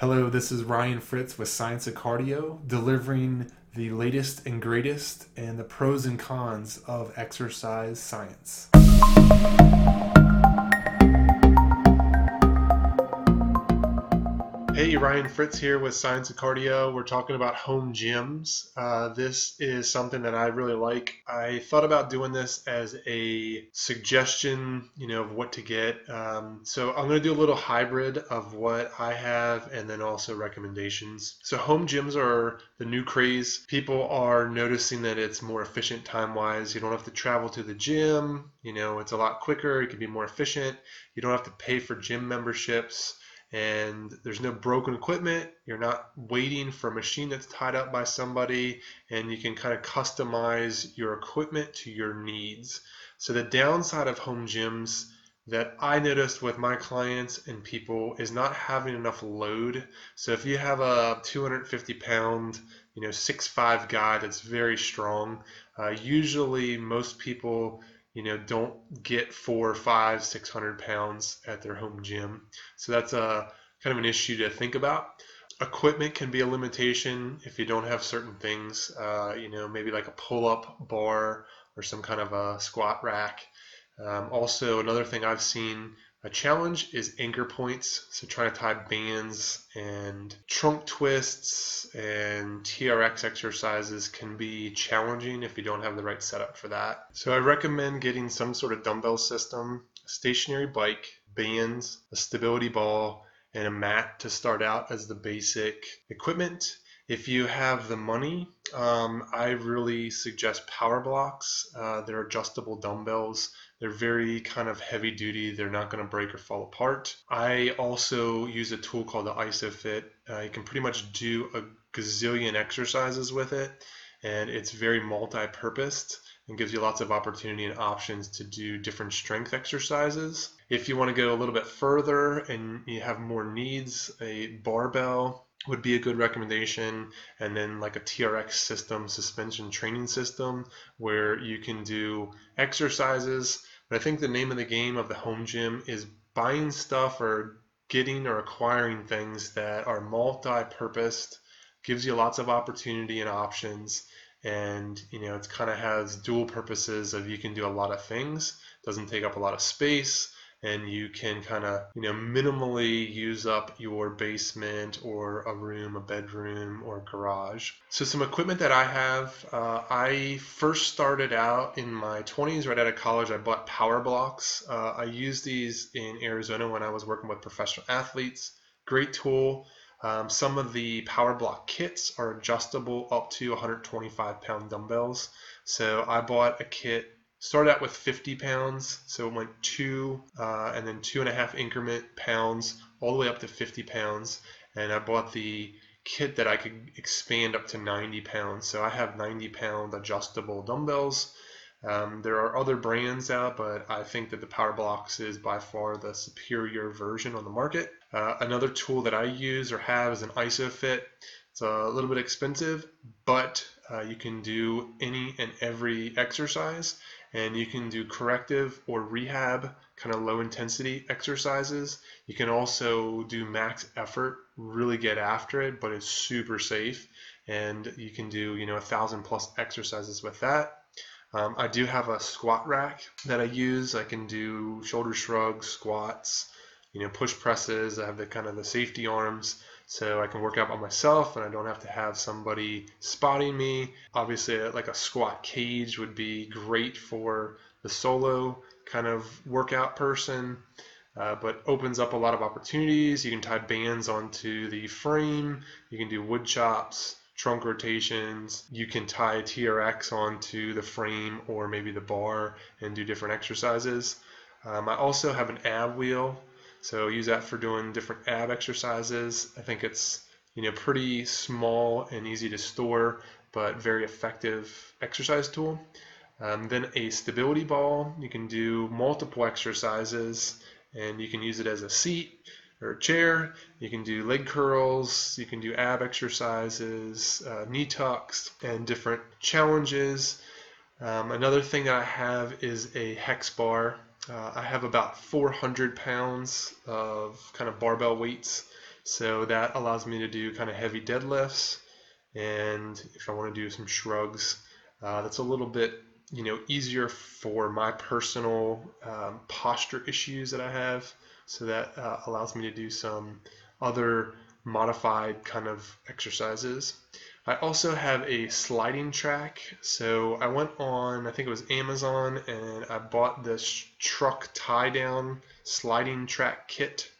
Hello, this is Ryan Fritz with Science of Cardio, delivering the latest and greatest and the pros and cons of exercise science. Ryan Fritz here with Science of Cardio. We're talking about home gyms. Uh, this is something that I really like. I thought about doing this as a suggestion, you know, of what to get. Um, so I'm going to do a little hybrid of what I have and then also recommendations. So home gyms are the new craze. People are noticing that it's more efficient time wise. You don't have to travel to the gym. You know, it's a lot quicker. It can be more efficient. You don't have to pay for gym memberships and there's no broken equipment. You're not waiting for a machine that's tied up by somebody, and you can kind of customize your equipment to your needs. So, the downside of home gyms that I noticed with my clients and people is not having enough load. So, if you have a 250 pound, you know, six five guy that's very strong, uh, usually most people you know, don't get four, five, six hundred pounds at their home gym. So that's a kind of an issue to think about. Equipment can be a limitation if you don't have certain things. Uh, you know, maybe like a pull-up bar or some kind of a squat rack. Um, also, another thing I've seen a challenge is anchor points, so trying to tie bands and trunk twists and TRX exercises can be challenging if you don't have the right setup for that. So I recommend getting some sort of dumbbell system, a stationary bike, bands, a stability ball, and a mat to start out as the basic equipment. If you have the money, um, I really suggest power blocks. Uh, they're adjustable dumbbells they're very kind of heavy duty. They're not going to break or fall apart. I also use a tool called the ISOFIT. Uh, you can pretty much do a gazillion exercises with it, and it's very multi-purposed and gives you lots of opportunity and options to do different strength exercises. If you want to go a little bit further and you have more needs, a barbell would be a good recommendation. And then like a TRX system suspension training system where you can do exercises. But I think the name of the game of the home gym is buying stuff or getting or acquiring things that are multi-purposed gives you lots of opportunity and options. And you know it kind of has dual purposes of you can do a lot of things doesn't take up a lot of space and you can kind of you know minimally use up your basement or a room a bedroom or garage. So some equipment that i have uh, i first started out in my 20s right out of college i bought power blocks. Uh, i used these in arizona when i was working with professional athletes. Great tool. Um, some of the power block kits are adjustable up to 125 pound dumbbells. So i bought a kit started out with 50 pounds, so it went two uh, and then two and a half increment pounds all the way up to 50 pounds. And I bought the kit that I could expand up to 90 pounds. So I have 90 pound adjustable dumbbells. Um, there are other brands out, but I think that the Power Blocks is by far the superior version on the market. Uh, another tool that I use or have is an ISOFIT. It's a little bit expensive, but uh, you can do any and every exercise and you can do corrective or rehab kind of low intensity exercises. You can also do max effort, really get after it, but it's super safe. And you can do, you know, a thousand plus exercises with that. Um, I do have a squat rack that I use. I can do shoulder shrugs, squats, you know, push presses. I have the kind of the safety arms so I can work out by myself and I don't have to have somebody spotting me. Obviously, like a squat cage would be great for the solo kind of workout person, uh, but opens up a lot of opportunities. You can tie bands onto the frame, you can do wood chops. Trunk rotations. You can tie TRX onto the frame or maybe the bar and do different exercises. Um, I also have an ab wheel so use that for doing different ab exercises. I think it's you know pretty small and easy to store, but very effective exercise tool. Um, then a stability ball. You can do multiple exercises, and you can use it as a seat or a chair. You can do leg curls. You can do ab exercises, uh, knee tucks, and different challenges. Um, another thing that I have is a hex bar. Uh, I have about 400 pounds of kind of barbell weights. So that allows me to do kind of heavy deadlifts. And if I want to do some shrugs, uh, that's a little bit you know easier for my personal um, posture issues that I have. So that uh, allows me to do some other modified kind of exercises. I also have a sliding track. So I went on, I think it was Amazon, and I bought this truck tie down sliding track kit.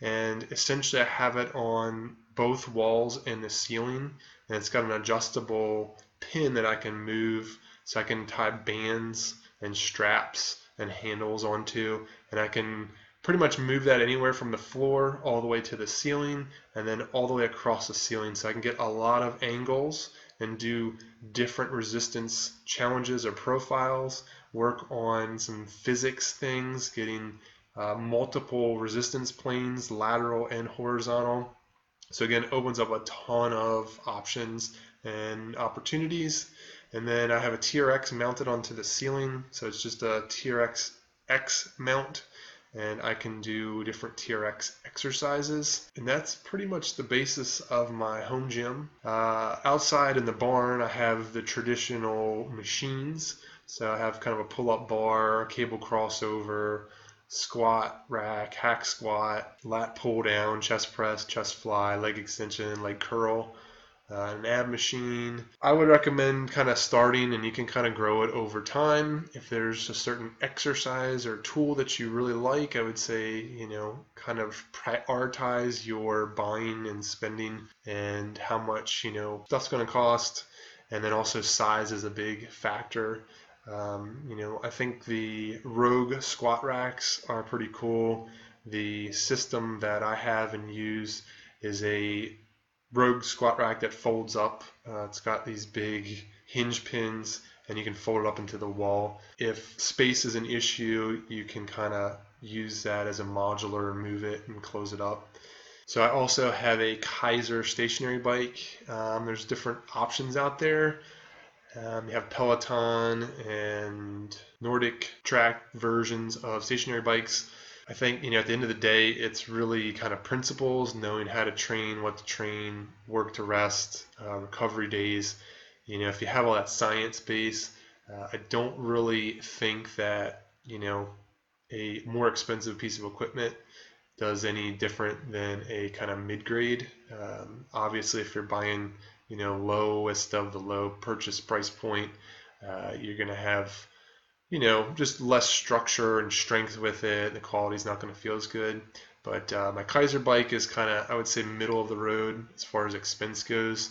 And essentially, I have it on both walls and the ceiling. And it's got an adjustable pin that I can move so I can tie bands and straps and handles onto. And I can pretty much move that anywhere from the floor all the way to the ceiling and then all the way across the ceiling so I can get a lot of angles and do different resistance challenges or profiles, work on some physics things, getting uh, multiple resistance planes, lateral and horizontal. So again, opens up a ton of options and opportunities. And then I have a TRX mounted onto the ceiling. So it's just a TRX X mount and I can do different TRX exercises. And that's pretty much the basis of my home gym. Uh, outside in the barn, I have the traditional machines. So I have kind of a pull up bar, cable crossover, squat rack, hack squat, lat pull down, chest press, chest fly, leg extension, leg curl uh, an ab machine. I would recommend kind of starting and you can kind of grow it over time. If there's a certain exercise or tool that you really like, I would say, you know, kind of prioritize your buying and spending and how much, you know, stuff's going to cost. And then also size is a big factor. Um, you know, I think the Rogue squat racks are pretty cool. The system that I have and use is a Rogue squat rack that folds up. Uh, it's got these big hinge pins and you can fold it up into the wall. If space is an issue, you can kind of use that as a modular and move it and close it up. So I also have a Keiser stationary bike. Um, there's different options out there. Um, you have Peloton and Nordic track versions of stationary bikes. I think you know at the end of the day, it's really kind of principles, knowing how to train, what to train, work to rest, uh, recovery days. You know, if you have all that science base, uh, I don't really think that you know a more expensive piece of equipment does any different than a kind of mid-grade. Um, obviously, if you're buying you know lowest of the low purchase price point, uh, you're going to have you know, just less structure and strength with it. The quality's not going to feel as good. But uh, my Keiser bike is kind of, I would say, middle of the road as far as expense goes.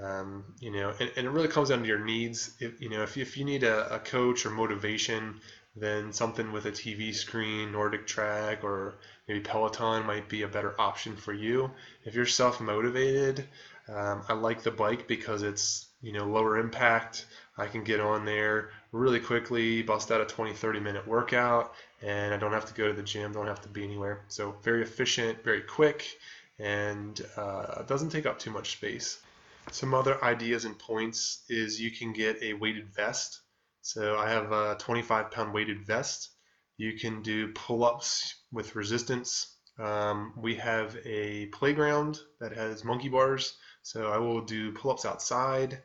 Um, you know, and, and, it really comes down to your needs. If, you know, if, if you need a, a coach or motivation, then something with a TV screen, NordicTrack, or maybe Peloton might be a better option for you. If you're self-motivated, um, I like the bike because it's you know lower impact. I can get on there, really quickly, bust out a 20, 30 minute workout, and I don't have to go to the gym, don't have to be anywhere. So very efficient, very quick, and uh, doesn't take up too much space. Some other ideas and points is you can get a weighted vest. So I have a 25 pound weighted vest. You can do pull-ups with resistance. Um, we have a playground that has monkey bars, so I will do pull-ups outside.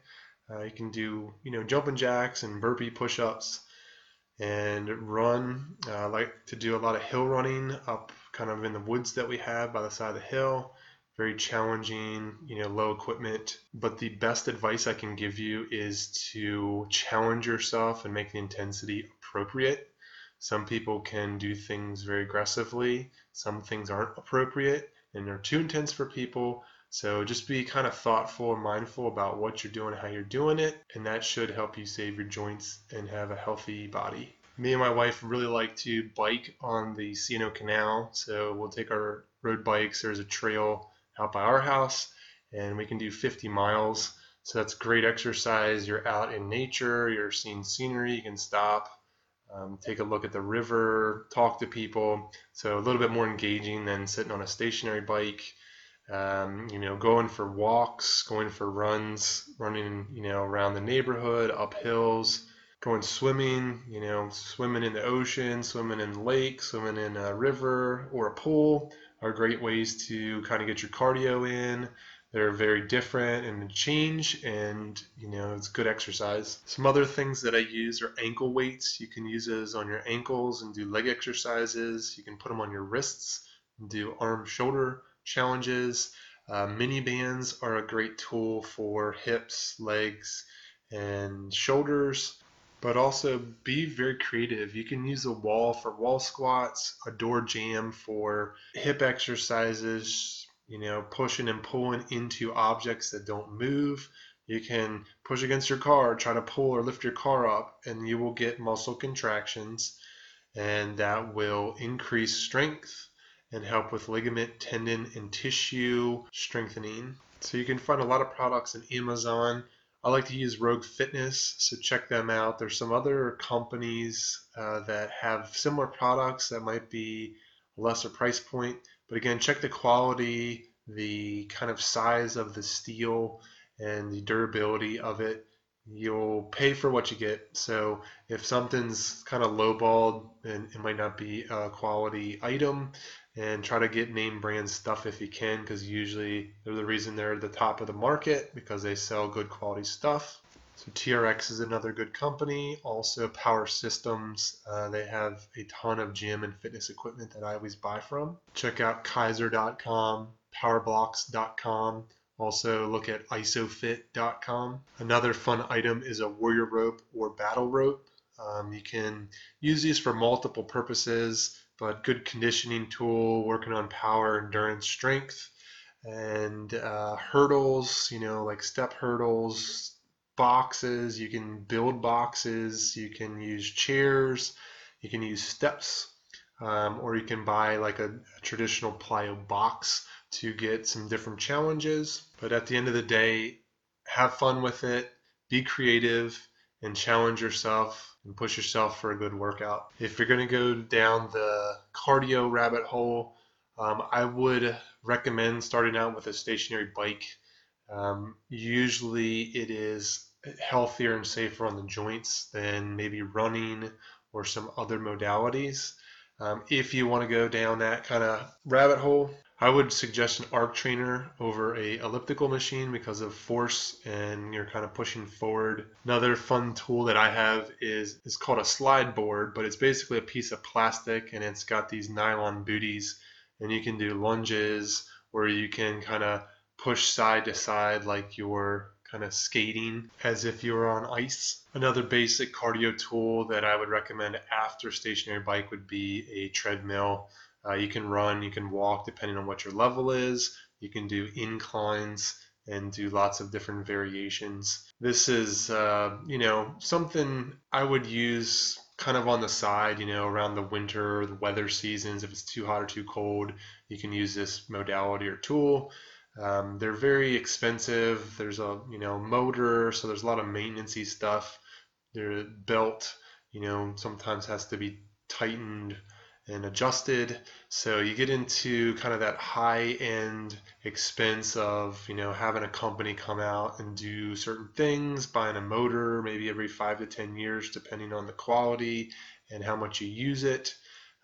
Uh, you can do, you know, jumping jacks and burpee push-ups and run. Uh, I like to do a lot of hill running up kind of in the woods that we have by the side of the hill. Very challenging, you know, low equipment. But the best advice I can give you is to challenge yourself and make the intensity appropriate. Some people can do things very aggressively. Some things aren't appropriate and they're too intense for people. So just be kind of thoughtful and mindful about what you're doing how you're doing it, and that should help you save your joints and have a healthy body. Me and my wife really like to bike on the C&O Canal, so we'll take our road bikes. There's a trail out by our house, and we can do 50 miles. So that's great exercise. You're out in nature, you're seeing scenery, you can stop, um, take a look at the river, talk to people. So a little bit more engaging than sitting on a stationary bike um, you know, going for walks, going for runs, running, you know, around the neighborhood, up hills, going swimming, you know, swimming in the ocean, swimming in the lake, swimming in a river or a pool. are great ways to kind of get your cardio in. They're very different and change, and you know it's good exercise. Some other things that I use are ankle weights. You can use those on your ankles and do leg exercises. You can put them on your wrists and do arm shoulder challenges. Uh, mini bands are a great tool for hips, legs, and shoulders but also be very creative. You can use a wall for wall squats, a door jamb for hip exercises, you know, pushing and pulling into objects that don't move. You can push against your car, try to pull or lift your car up, and you will get muscle contractions, and that will increase strength and help with ligament, tendon, and tissue strengthening. So you can find a lot of products on Amazon. I like to use Rogue Fitness, so check them out. There's some other companies uh, that have similar products that might be a lesser price point but again, check the quality, the kind of size of the steel, and the durability of it. You'll pay for what you get. So if something's kind of lowballed, and it might not be a quality item, and try to get name brand stuff if you can, because usually they're the reason they're at the top of the market because they sell good quality stuff. So TRX is another good company. Also Power Systems. Uh, they have a ton of gym and fitness equipment that I always buy from. Check out Keiser.com, PowerBlocks.com. Also look at isofit.com. Another fun item is a warrior rope or battle rope. Um, you can use these for multiple purposes, but good conditioning tool, working on power, endurance, strength, and uh, hurdles, you know, like step hurdles, boxes, you can build boxes, you can use chairs, you can use steps, um, or you can buy like a, a traditional plyo box to get some different challenges. But at the end of the day, have fun with it, be creative, and challenge yourself and push yourself for a good workout. If you're going to go down the cardio rabbit hole, um, I would recommend starting out with a stationary bike. Um, usually it is healthier and safer on the joints than maybe running or some other modalities. Um, if you want to go down that kind of rabbit hole, I would suggest an arc trainer over a elliptical machine because of force and you're kind of pushing forward. Another fun tool that I have is is called a slide board, but it's basically a piece of plastic and it's got these nylon booties and you can do lunges where you can kind of push side to side like you're kind of skating as if you were on ice. Another basic cardio tool that I would recommend after stationary bike would be a treadmill. Uh, you can run, you can walk depending on what your level is. You can do inclines and do lots of different variations. This is, uh, you know, something I would use kind of on the side, you know, around the winter, the weather seasons. If it's too hot or too cold, you can use this modality or tool. Um, they're very expensive. There's a you know motor, so there's a lot of maintenancey stuff. Their belt, you know, sometimes has to be tightened and adjusted. So you get into kind of that high end expense of, you know, having a company come out and do certain things, buying a motor maybe every five to 10 years, depending on the quality and how much you use it.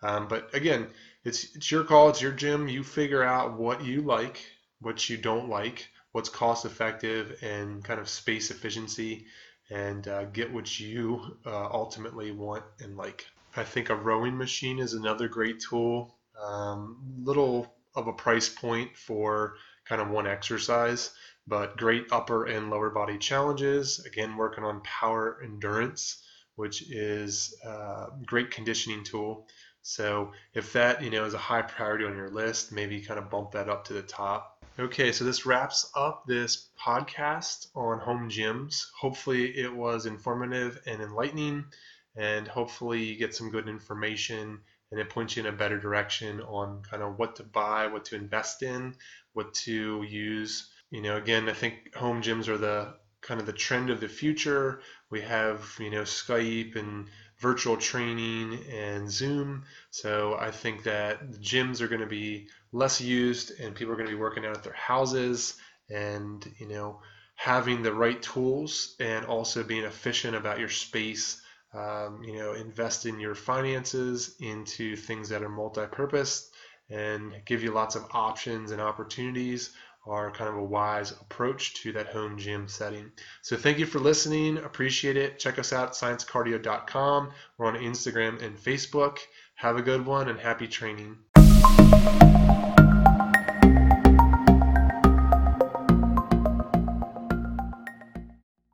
Um, but again, it's, it's your call, it's your gym. You figure out what you like what you don't like, what's cost effective, and kind of space efficiency, and uh, get what you uh, ultimately want and like. I think a rowing machine is another great tool. Um, little of a price point for kind of one exercise, but great upper and lower body challenges. Again, working on power endurance, which is a great conditioning tool. So if that you know is a high priority on your list, maybe kind of bump that up to the top Okay, so this wraps up this podcast on home gyms. Hopefully, it was informative and enlightening, and hopefully, you get some good information and it points you in a better direction on kind of what to buy, what to invest in, what to use. You know, again, I think home gyms are the kind of the trend of the future. We have, you know, Skype and virtual training and Zoom. So I think that the gyms are going to be less used and people are going to be working out at their houses and, you know, having the right tools and also being efficient about your space. Um, you know, invest in your finances into things that are multi-purpose and give you lots of options and opportunities are kind of a wise approach to that home gym setting. So thank you for listening. Appreciate it. Check us out sciencecardio.com. We're on Instagram and Facebook. Have a good one and happy training.